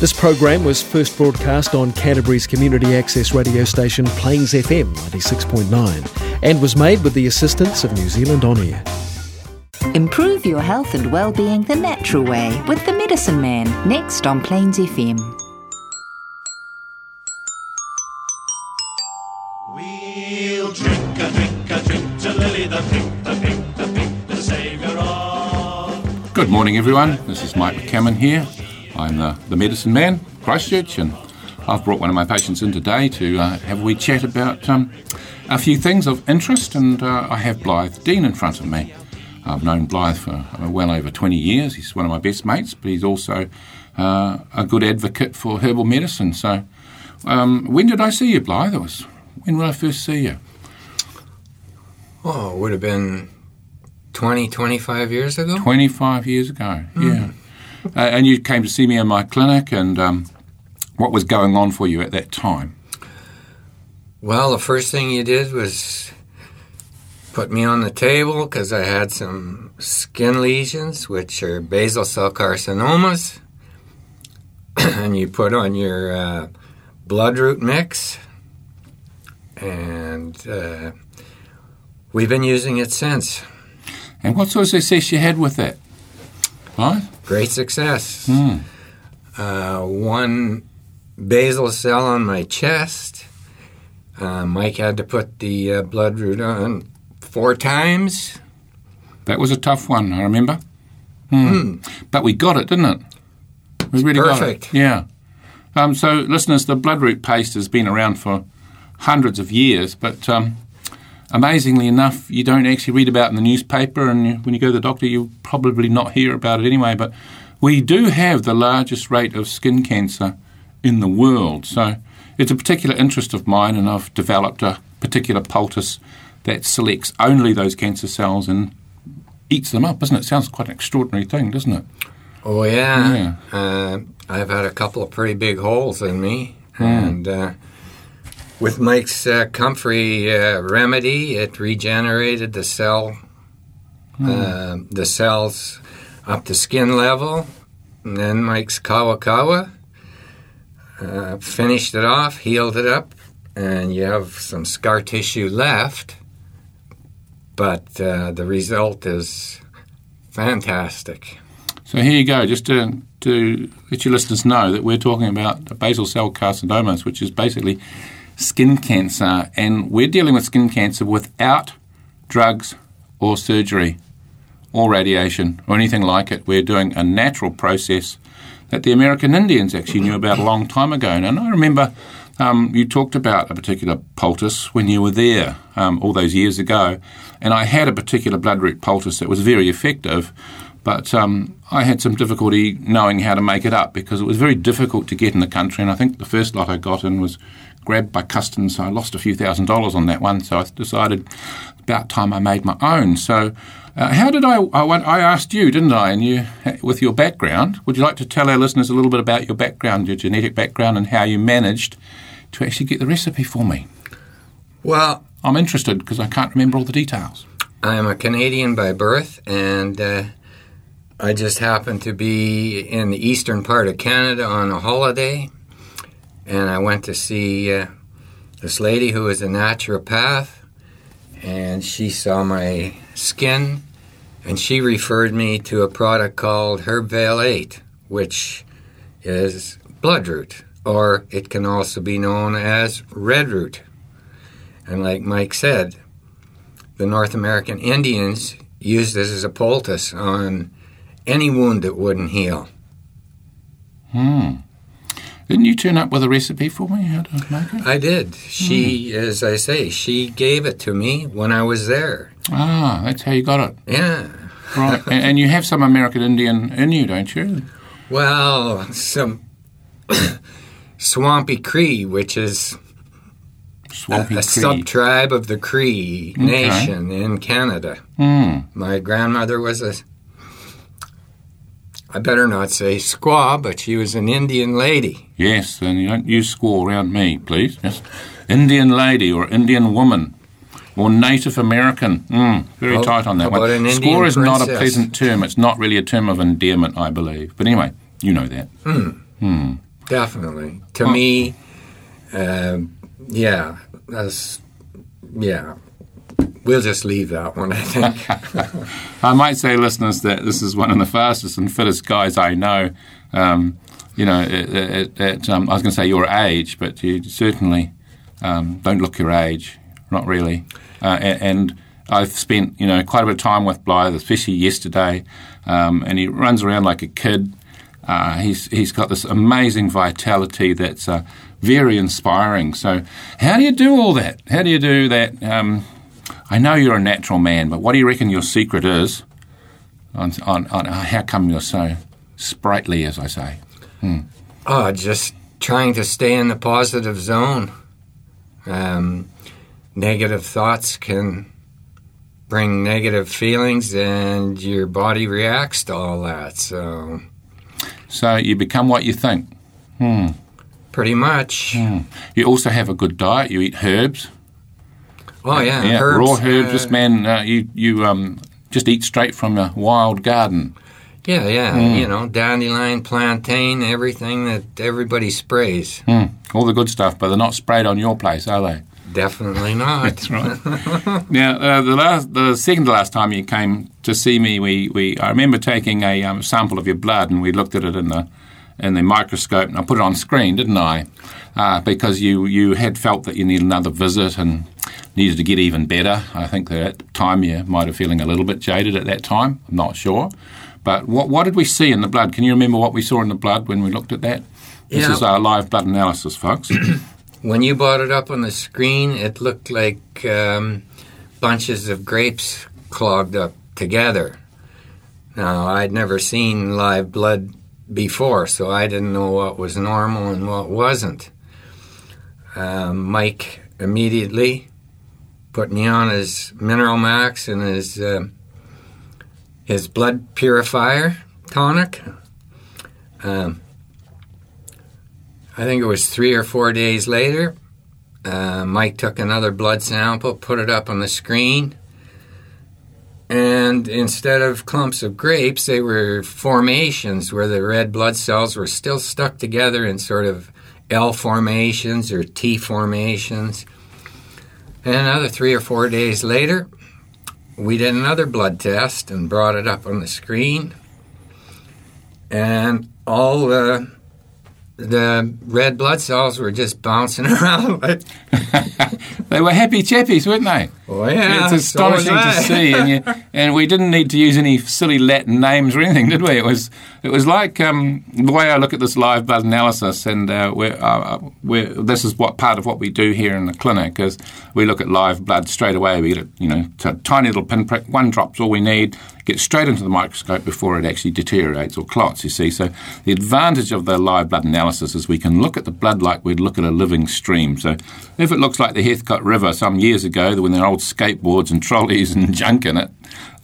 This program was first broadcast on Canterbury's community access radio station Plains FM 96.9 and was made with the assistance of New Zealand On Air. Improve your health and well-being the natural way with the Medicine Man next on Plains FM. We'll drink a drink a drink to Lily the pink, the pink, the pink, the saviour of. Good morning, everyone. This is Mike McCammon here. I'm the, the medicine man, Christchurch, and I've brought one of my patients in today to uh, have a wee chat about um, a few things of interest, and uh, I have Blythe Dean in front of me. I've known Blythe for uh, well over 20 years. He's one of my best mates, but he's also uh, a good advocate for herbal medicine. So, um, when did I see you, Blythe? It was when did I first see you? Oh, it would have been 20, 25 years ago. 25 years ago, yeah. Uh, and you came to see me in my clinic, and um, what was going on for you at that time? Well, the first thing you did was put me on the table because I had some skin lesions, which are basal cell carcinomas. and you put on your uh, bloodroot mix, and uh, we've been using it since. And what sort of success you had with that? Right? Great success. Hmm. Uh, one basal cell on my chest. Uh, Mike had to put the uh, bloodroot on four times. That was a tough one, I remember. Hmm. But we got it, didn't it? We really got perfect. it. Yeah. Um, so, listeners, the bloodroot paste has been around for hundreds of years, but um, amazingly enough, you don't actually read about it in the newspaper, and you, when you go to the doctor, you'll probably not hear about it anyway. But we do have the largest rate of skin cancer in the world. So, it's a particular interest of mine, and I've developed a particular poultice that selects only those cancer cells and eats them up, doesn't it? Sounds quite an extraordinary thing, doesn't it? Oh, yeah. Yeah. Uh, I've had a couple of pretty big holes in me. And uh, with Mike's uh, comfrey uh, remedy, it regenerated the cell, uh, the cells up to skin level. And then Mike's Kawakawa uh, finished it off, healed it up, and you have some scar tissue left. But uh, the result is fantastic. So here you go, just to, to let your listeners know that we're talking about basal cell carcinomas, which is basically skin cancer, and we're dealing with skin cancer without drugs or surgery or radiation or anything like it. We're doing a natural process that the American Indians actually knew about a long time ago. And I remember um, you talked about a particular poultice when you were there um, all those years ago, and I had a particular bloodroot poultice that was very effective. But um, I had some difficulty knowing how to make it up because it was very difficult to get in the country. And I think the first lot I got in was grabbed by customs. So I lost a few thousand dollars on that one. So I decided about time I made my own. So uh, how did I, I? I asked you, didn't I? And you, with your background, would you like to tell our listeners a little bit about your background, your genetic background, and how you managed to actually get the recipe for me? Well, I'm interested because I can't remember all the details. I'm a Canadian by birth, and uh, I just happened to be in the eastern part of Canada on a holiday, and I went to see uh, this lady who is a naturopath, and she saw my skin, and she referred me to a product called Herbveil 8, which is bloodroot, or it can also be known as redroot. And like Mike said, the North American Indians used this as a poultice on any wound that wouldn't heal. Hmm. Didn't you turn up with a recipe for me how to make it? I did. She, as I say, she gave it to me when I was there. Ah, that's how you got it. Yeah. Right. and, and you have some American Indian in you, don't you? Well, some Swampy Cree, which is a, Swampy a Cree. sub-tribe of the Cree Nation in Canada. Hmm. My grandmother was a, I better not say squaw, but she was an Indian lady. Yes, and you don't use squaw around me, please. Yes. Indian lady or Indian woman or Native American. Mm, very How- tight on that one. an Squaw is not a pleasant term. It's not really a term of endearment, I believe. But anyway, you know that. Hmm. definitely. To me, um, yeah, that's yeah. We'll just leave that one. I think. I might say, listeners, that this is one of the fastest and fittest guys I know. Um, you know, at, at, at, um, I was going to say your age, but you certainly um, don't look your age, not really. Uh, and, and I've spent, you know, quite a bit of time with Blythe, especially yesterday, um, and he runs around like a kid. Uh, he's he's got this amazing vitality that's uh, very inspiring. So, how do you do all that? How do you do that? I know you're a natural man, but what do you reckon your secret is? On, on, on uh, how come you're so sprightly, as I say? Hmm. Oh, just trying to stay in the positive zone. Um, negative thoughts can bring negative feelings, and your body reacts to all that. So, So you become what you think. Hmm. pretty much. Hmm. You also have a good diet. You eat herbs. Oh yeah, yeah, herbs, raw herbs. uh, this man, uh, you you um, just eat straight from a wild garden. Yeah, yeah. Hmm. You know, dandelion, plantain, everything that everybody sprays. Hmm. All the good stuff, but they're not sprayed on your place, are they? Definitely not. That's right. now, uh, the last, the second to last time you came to see me, we, we I remember taking a um, sample of your blood and we looked at it in the in the microscope and I put it on screen, didn't I? Uh, because you you had felt that you needed another visit and needed to get even better. I think that at the time you might have feeling a little bit jaded at that time. I'm not sure. But what what did we see in the blood? Can you remember what we saw in the blood when we looked at that? This Yeah. is our live blood analysis, folks. When you brought it up on the screen, it looked like um, bunches of grapes clogged up together. Now, I'd never seen live blood before, so I didn't know what was normal and what wasn't. Um, Mike immediately put me on his Mineral Max and his uh, his blood purifier tonic. Um, I think it was three or four days later. Uh, Mike took another blood sample, put it up on the screen, and instead of clumps of grapes, they were formations where the red blood cells were still stuck together in sort of L formations or T formations. And another three or four days later, we did another blood test and brought it up on the screen. And all the the red blood cells were just bouncing around they were happy chappies, weren't they? Oh yeah, it's astonishing to see, and, you, and we didn't need to use any silly Latin names or anything, did we? It was it was like um, the way I look at this live blood analysis, and uh, we're, uh, we're, this is what part of what we do here in the clinic is we look at live blood straight away. We get it, you know, t- tiny little pinprick, one drop's all we need. Get straight into the microscope before it actually deteriorates or clots. You see, so the advantage of the live blood analysis is we can look at the blood like we'd look at a living stream. So if it looks like the Heathcote River some years ago, when there were old skateboards and trolleys and junk in it,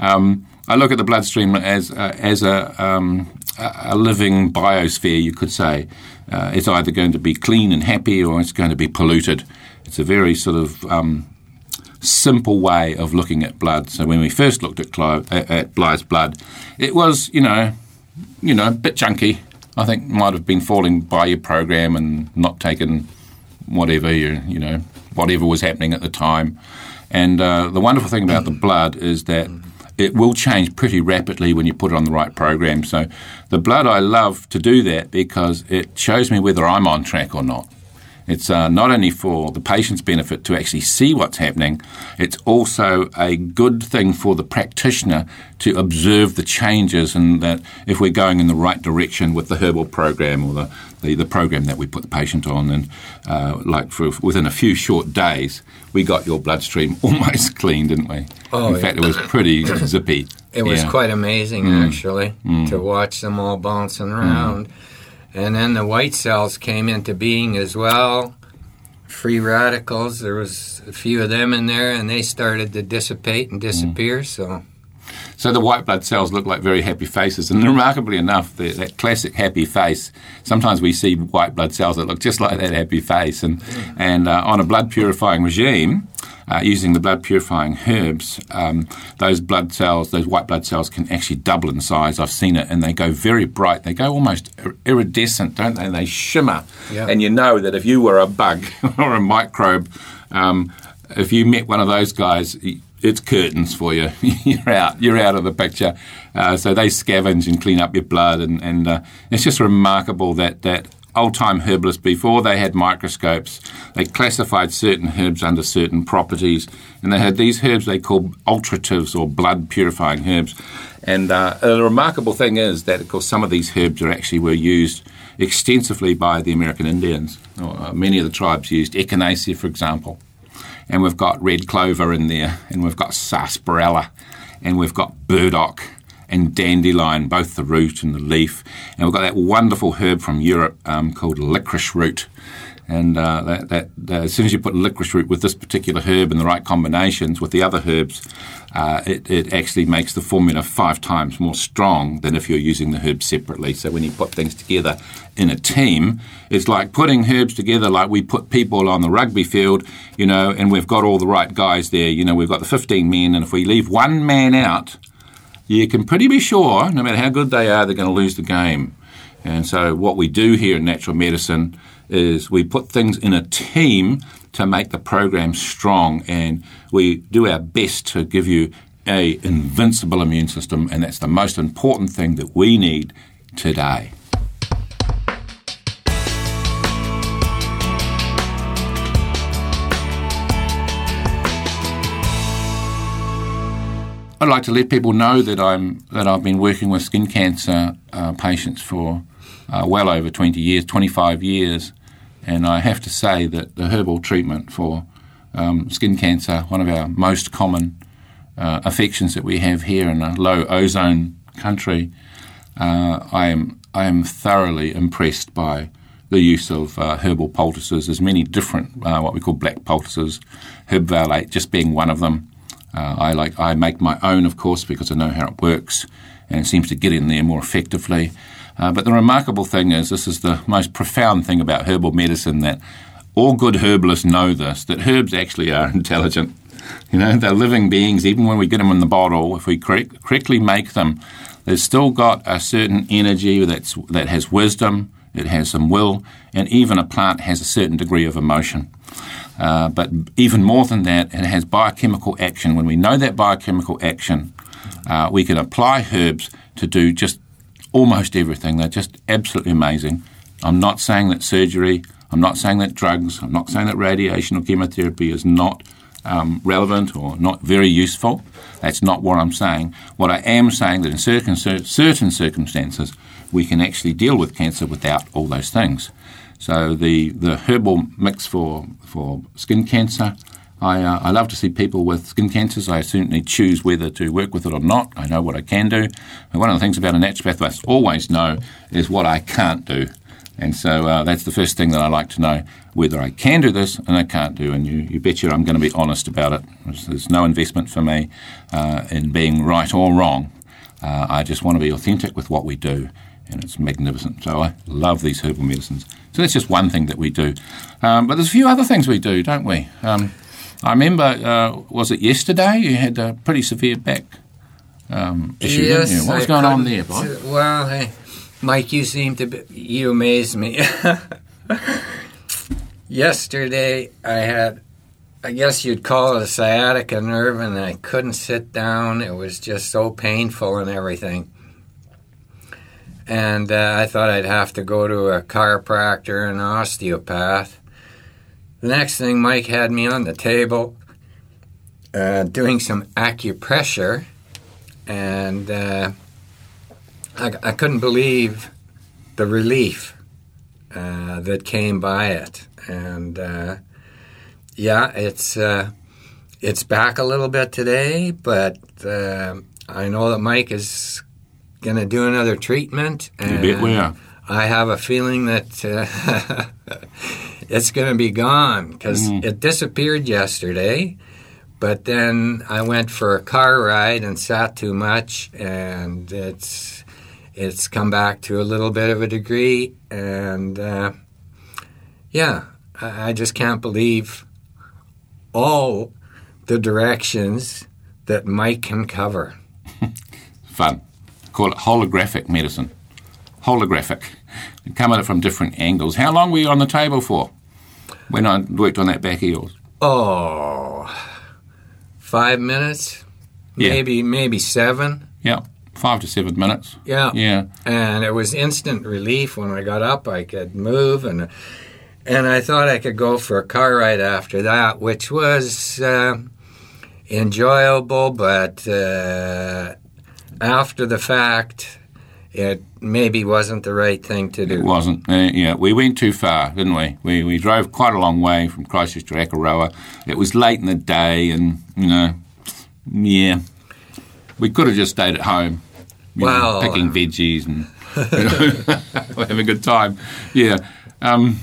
um, I look at the bloodstream as uh, as a, um, a living biosphere, you could say. Uh, it's either going to be clean and happy, or it's going to be polluted. It's a very sort of um, simple way of looking at blood. So when we first looked at, Clive, at, at Blythe's blood, it was you know, you know, a bit chunky. I think might have been falling by your program and not taken whatever you you know whatever was happening at the time. And uh, the wonderful thing about the blood is that it will change pretty rapidly when you put it on the right program. So the blood, I love to do that because it shows me whether I'm on track or not. It's uh, not only for the patient's benefit to actually see what's happening, it's also a good thing for the practitioner to observe the changes and that if we're going in the right direction with the herbal program or the, the, the program that we put the patient on. And uh, like for within a few short days, we got your bloodstream almost clean, didn't we? Oh, in yeah. fact, it was pretty zippy. It was Yeah. Mm. quite amazing, actually, to watch them all bouncing around. And then the white cells came into being as well. Free radicals, there was a few of them in there, and they started to dissipate and disappear. Mm. So, So the white blood cells look like very happy faces, and remarkably enough, the, that classic happy face. Sometimes we see white blood cells that look just like that happy face, and and uh, on a blood purifying regime, uh, using the blood purifying herbs, um, those blood cells, those white blood cells, can actually double in size. I've seen it, and they go very bright. They go almost iridescent, don't they? They shimmer, Yeah. and you know that if you were a bug or a microbe, um, if you met one of those guys. It's curtains for you. You're out. You're out of the picture. Uh, so they scavenge and clean up your blood, and, and uh, it's just remarkable that that old time herbalists before they had microscopes, they classified certain herbs under certain properties, and they had these herbs they called alteratives or blood purifying herbs. And uh, the remarkable thing is that, of course, some of these herbs are actually were used extensively by the American Indians. Uh, many of the tribes used echinacea, for example and we've got red clover in there, and we've got sarsaparilla, and we've got burdock and dandelion, both the root and the leaf, and we've got that wonderful herb from Europe um, called licorice root. And uh, that, that, as soon as you put licorice root with this particular herb in the right combinations with the other herbs, uh, it, it actually makes the formula five times more strong than if you're using the herbs separately. So when you put things together in a team, it's like putting herbs together like we put people on the rugby field, you know, and we've got all the right guys there. You know, we've got the 15 men, and if we leave one man out, you can pretty be sure, no matter how good they are, they're going to lose the game. And so, what we do here in natural medicine is we put things in a team to make the program strong, and we do our best to give you a invincible immune system, and that's the most important thing that we need today. I'd like to let people know that I'm that I've been working with skin cancer uh, patients for uh, well over 20 years, 25 years, and I have to say that the herbal treatment for um, skin cancer, one of our most common uh, affections that we have here in a low ozone country, uh, I am I am thoroughly impressed by the use of uh, herbal poultices. There's many different uh, what we call black poultices, Herbveil 8 just being one of them. Uh, I like I make my own, of course, because I know how it works, and it seems to get in there more effectively. Uh, but the remarkable thing is, this is the most profound thing about herbal medicine that all good herbalists know this: that herbs actually are intelligent. You know, they're living beings. Even when we get them in the bottle, if we correct, correctly make them, they've still got a certain energy that's that has wisdom. It has some will, and even a plant has a certain degree of emotion. Uh, but even more than that, it has biochemical action. When we know that biochemical action, uh, we can apply herbs to do just almost everything. They're just absolutely amazing. I'm not saying that surgery, I'm not saying that drugs, I'm not saying that radiation or chemotherapy is not um, relevant or not very useful. That's not what I'm saying. What I am saying that in certain, certain circumstances, we can actually deal with cancer without all those things. So the, the herbal mix for, for skin cancer, I, uh, I love to see people with skin cancers. I certainly choose whether to work with it or not. I know what I can do. And one of the things about a naturopath I always know is what I can't do. And so uh, that's the first thing that I like to know whether I can do this and I can't do. And you, bet you betcha I'm going to be honest about it. There's, there's no investment for me uh, in being right or wrong. Uh, I just want to be authentic with what we do, and it's magnificent. So I love these herbal medicines. So that's just one thing that we do. Um, but there's a few other things we do, don't we? Um, I remember, uh, was it yesterday? You had a pretty severe back um, issue, didn't you? What was I going on there, Bob? Well, hey, Mike, you seem to be, you amaze me. Yesterday, I had, I guess you'd call it a sciatica nerve, and I couldn't sit down. It was just so painful and everything. And uh, I thought I'd have to go to a chiropractor and osteopath. The next thing, Mike had me on the table uh, doing some acupressure, and uh, I, I couldn't believe the relief uh, that came by it. And uh, yeah, it's uh, it's back a little bit today, but I know that Mike is going to do another treatment. And we are. I have a feeling that uh, it's going to be gone because Mm. it disappeared yesterday. But then I went for a car ride and sat too much, and it's it's come back to a little bit of a degree. And uh, yeah, I, I just can't believe all the directions that Mike can cover. Fun. Call it holographic medicine. Holographic. Come at it from different angles. How long were you on the table for when I worked on that back of yours? Oh, five minutes, Yeah. maybe maybe seven. Yeah, five to seven minutes. Yeah. Yeah. and it was instant relief when I got up. I could move, and and I thought I could go for a car ride after that, which was uh, enjoyable. But uh, after the fact, it maybe wasn't the right thing to do. It wasn't. Uh, yeah, we went too far, didn't we? We we drove quite a long way from Christchurch to Akaroa. It was late in the day, and you know, yeah, we could have just stayed at home, you know, picking veggies and you know, having a good time. Yeah. Um,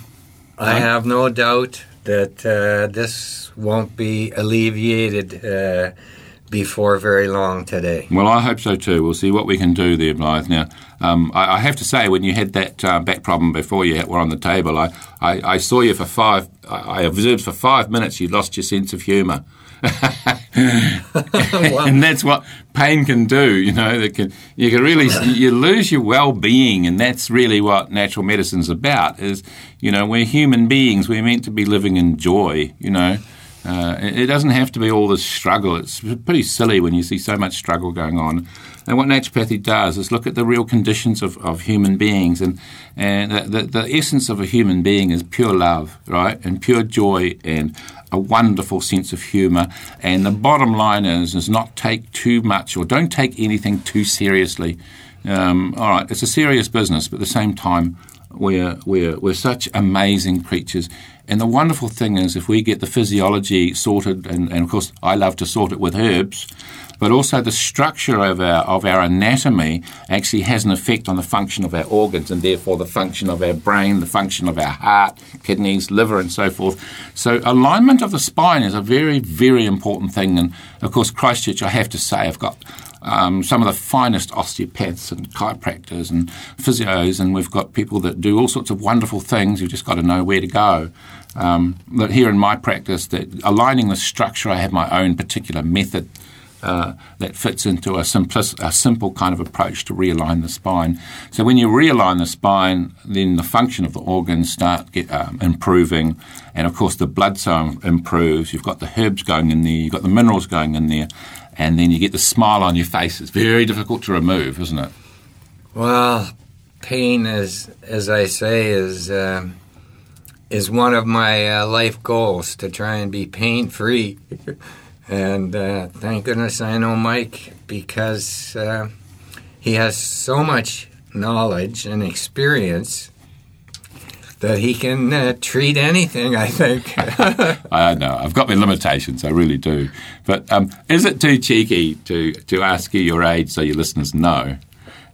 I have no doubt that uh, this won't be alleviated uh, before very long today. Well, I hope so too. We'll see what we can do there, Blythe. Now, um, I, I have to say, when you had that uh, back problem before you were on the table, I, I, I saw you for five. I observed for five minutes. You lost your sense of humour, and that's what pain can do. You know, that can you can really you lose your well-being, and that's really what natural medicine's about. Is you know, we're human beings. We're meant to be living in joy. You know. Uh, it, doesn't have to be all this struggle. It's pretty silly when you see so much struggle going on. And what naturopathy does is look at the real conditions of, of human beings. And, and the, the, the essence of a human being is pure love, right? And pure joy and a wonderful sense of humour. And the bottom line is, is not take too much or don't take anything too seriously. Um, all right, it's a serious business, but at the same time, we're, we're, we're such amazing creatures. And the wonderful thing is, if we get the physiology sorted, and, and of course, I love to sort it with herbs, but also the structure of our, of our anatomy actually has an effect on the function of our organs and therefore the function of our brain, the function of our heart, kidneys, liver, and so forth. So, alignment of the spine is a very, very important thing. And of course, Christchurch, I have to say, I've got um, some of the finest osteopaths and chiropractors and physios, and we've got people that do all sorts of wonderful things. You've just got to know where to go. Um, but here in my practice, that aligning the structure, I have my own particular method uh, that fits into a, a simple kind of approach to realign the spine. So when you realign the spine, then the function of the organs start get, um, improving, and of course the blood flow improves. You've got the herbs going in there, you've got the minerals going in there, and then you get the smile on your face. It's very difficult to remove, isn't it? Well, pain is, as I say, is um, is one of my uh, life goals to try and be pain free. and uh, thank goodness I know Mike because uh, he has so much knowledge and experience that he can uh, treat anything. I think. I know I've got my limitations. I really do. But um, is it too cheeky to to ask you your age so your listeners know?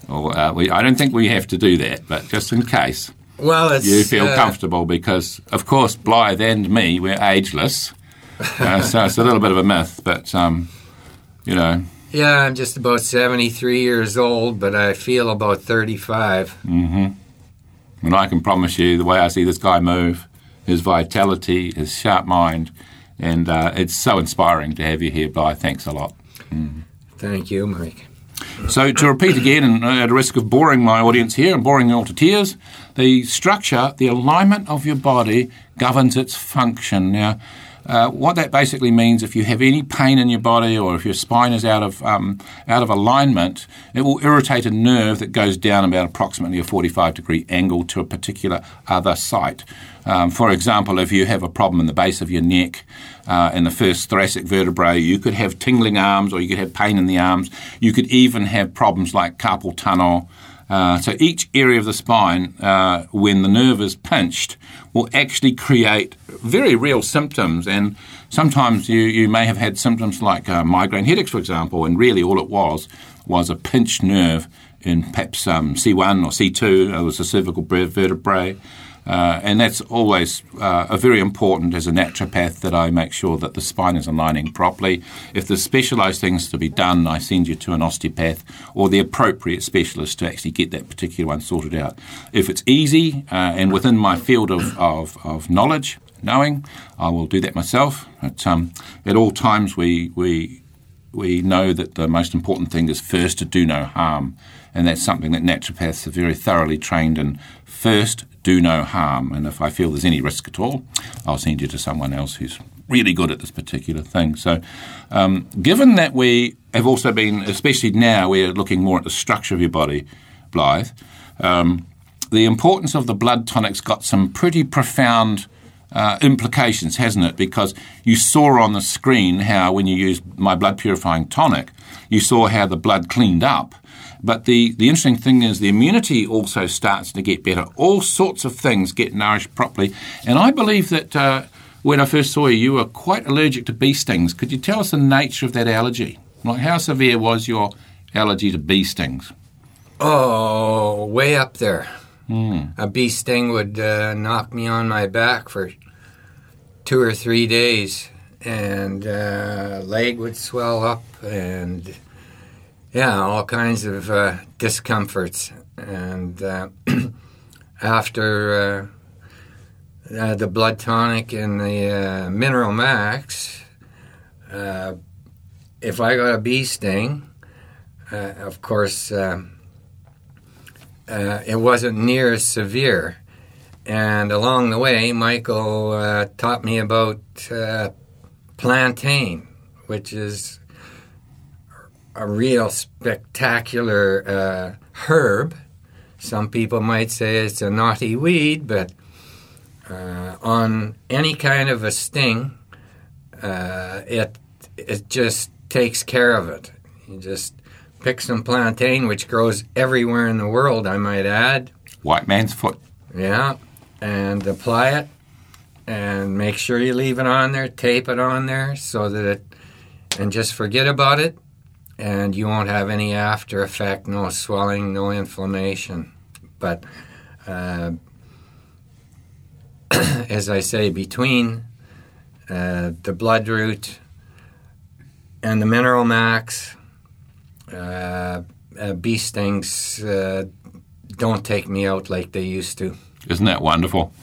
Or uh, we, I don't think we have to do that, but just in case. well, you feel uh, comfortable because, of course, Blythe and me, we're ageless. Uh, so it's a little bit of a myth, but, um, you know, Yeah, I'm just about 73 years old, but I feel about 35. And I can promise you the way I see this guy move, his vitality, his sharp mind, and uh, it's so inspiring to have you here, Blythe. Thanks a lot. Thank you, Mike. So, to repeat again, and uh, at risk of boring my audience here and boring you all to tears, the structure, the alignment of your body governs its function. Now, uh, what that basically means, if you have any pain in your body or if your spine is out of um, out of alignment, it will irritate a nerve that goes down about approximately a 45 degree angle to a particular other site. Um, for example, if you have a problem in the base of your neck, uh, in the first thoracic vertebrae, you could have tingling arms or you could have pain in the arms. You could even have problems like carpal tunnel. Uh, so each area of the spine, uh, when the nerve is pinched, will actually create very real symptoms. And sometimes you, you may have had symptoms like uh, migraine headaches, for example, and really all it was was a pinched nerve in perhaps um, C1 or C2, it was the cervical vertebrae. Uh, and that's always uh, a very important as a naturopath that I make sure that the spine is aligning properly. If there's specialised things to be done, I send you to an osteopath or the appropriate specialist to actually get that particular one sorted out. If it's easy uh, and within my field of, of, of knowledge, knowing, I will do that myself. But um, at all times, we, we, we know that the most important thing is first to do no harm. And that's something that naturopaths are very thoroughly trained in. First, do no harm. And if I feel there's any risk at all, I'll send you to someone else who's really good at this particular thing. So, um, given that we have also been, especially now, we're looking more at the structure of your body, Blythe, um, the importance of the blood tonic's got some pretty profound uh, implications, hasn't it? Because you saw on the screen how when you used my blood purifying tonic, you saw how the blood cleaned up. But the, the interesting thing is the immunity also starts to get better. All sorts of things get nourished properly. And I believe that uh, when I first saw you, you were quite allergic to bee stings. Could you tell us the nature of that allergy? Like, how severe was your allergy to bee stings? Oh, way up there. A bee sting would uh, knock me on my back for two or three days, and uh, leg would swell up, and yeah, all kinds of uh, discomforts. And uh, after uh, uh, the blood tonic and the uh, mineral max, uh, if I got a bee sting, of course. it wasn't near as severe. And along the way, Michael taught me about plantain, which is a real spectacular uh, herb. Some people might say it's a naughty weed, but uh, on any kind of a sting, uh, it it just takes care of it. You just pick some plantain, which grows everywhere in the world, I might add. White man's foot. Yeah, and apply it, and make sure you leave it on there, tape it on there, so that it, and just forget about it, and you won't have any after effect, no swelling, no inflammation. But uh, as I say, between uh, the blood root and the mineral max, uh, uh, bee stings uh, don't take me out like they used to. Isn't that wonderful?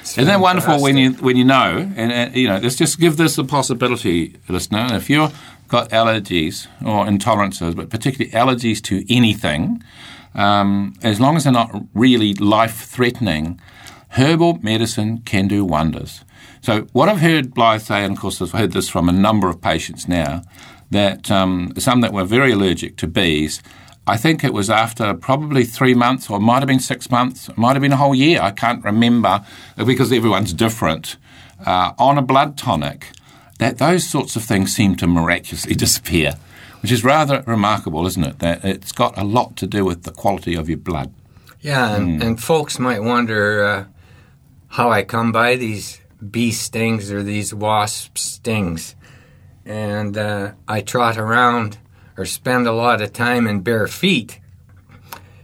It's Isn't that wonderful when you when you know and, and you know? Let's just give this a possibility, listener. If you've got allergies or intolerances, but particularly allergies to anything, um, as long as they're not really life threatening, herbal medicine can do wonders. So what I've heard Blythe say, and of course I've heard this from a number of patients now, that um, some that were very allergic to bees. I think it was after probably three months, or might have been six months, might have been a whole year. I can't remember because everyone's different. Uh, on a blood tonic, that those sorts of things seem to miraculously disappear, which is rather remarkable, isn't it? That it's got a lot to do with the quality of your blood. Yeah, and, Hmm. and folks might wonder uh, how I come by these bee stings or these wasp stings. And uh, I trot around or spend a lot of time in bare feet.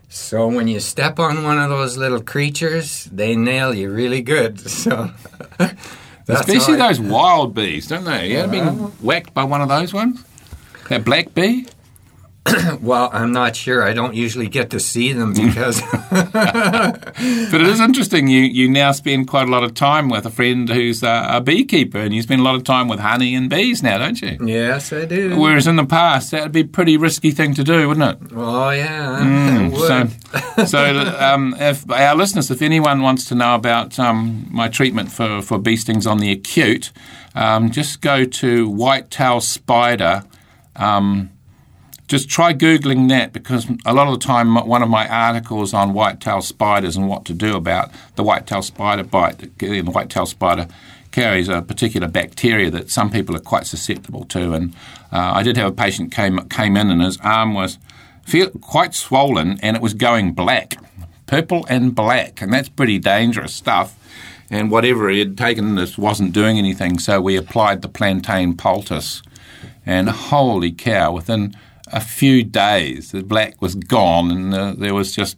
So when you step on one of those little creatures, they nail you really good. So that's Especially I- those wild bees, don't they? You ever been uh-huh. whacked by one of those ones? That black bee? Well, I'm not sure. I don't usually get to see them because But it is interesting. You you now spend quite a lot of time with a friend who's a, a beekeeper, and you spend a lot of time with honey and bees now, don't you? yes, I do. Whereas in the past, that would be a pretty risky thing to do, wouldn't it? Oh yeah, Mm. So, so um, if our listeners, if anyone wants to know about um, my treatment for, for bee stings on the acute, um, just go to whitetail spider. Um, just try googling that because a lot of the time, one of my articles on whitetail spiders and what to do about the whitetail spider bite. The whitetail spider carries a particular bacteria that some people are quite susceptible to, and uh, I did have a patient came came in and his arm was feel quite swollen and it was going black, purple and black, and that's pretty dangerous stuff. And whatever he had taken, this wasn't doing anything, so we applied the plantain poultice, and holy cow! Within a few days, the black was gone, and there was just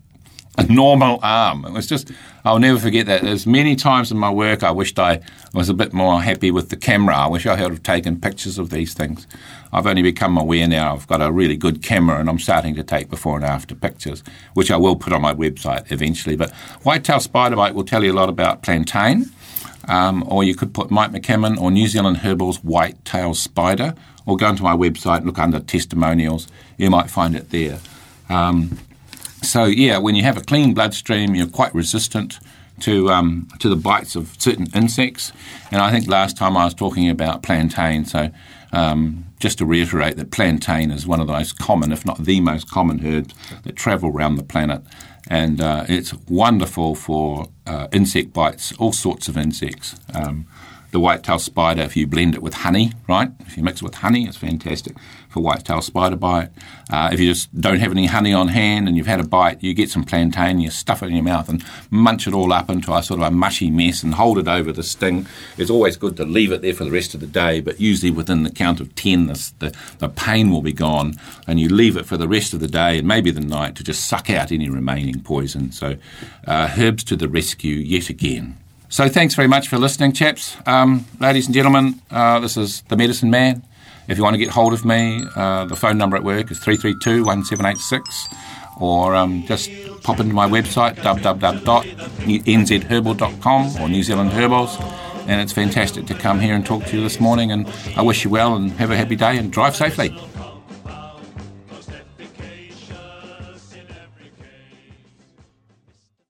a normal arm. It was just, I'll never forget that. There's many times in my work I wished I was a bit more happy with the camera. I wish I had taken pictures of these things. I've only become aware now I've got a really good camera and I'm starting to take before and after pictures, which I will put on my website eventually. But Whitetail Spiderbite will tell you a lot about plantain. Um, or you could put Mike McCammon or New Zealand Herbals Whitetail Spider, or go onto my website and look under testimonials. You might find it there. Um, so yeah, when you have a clean bloodstream, you're quite resistant to um, to the bites of certain insects. And I think last time I was talking about plantain. So um, just to reiterate that plantain is one of the most common, if not the most common herbs that travel around the planet. And uh, it's wonderful for uh, insect bites, all sorts of insects. Um, the whitetail spider, if you blend it with honey, right? If you mix it with honey, it's fantastic for whitetail spider bite. Uh, if you just don't have any honey on hand and you've had a bite, you get some plantain, you stuff it in your mouth and munch it all up into a sort of a mushy mess and hold it over the sting. It's always good to leave it there for the rest of the day, but usually within the count of 10, the, the, the pain will be gone and you leave it for the rest of the day and maybe the night to just suck out any remaining poison. So, uh, herbs to the rescue yet again. So thanks very much for listening, chaps. Um, ladies and gentlemen, uh, this is The Medicine Man. If you want to get hold of me, uh, the phone number at work is 332 1786 or um, just pop into my website www.nzherbal.com or New Zealand Herbals and it's fantastic to come here and talk to you this morning and I wish you well and have a happy day and drive safely.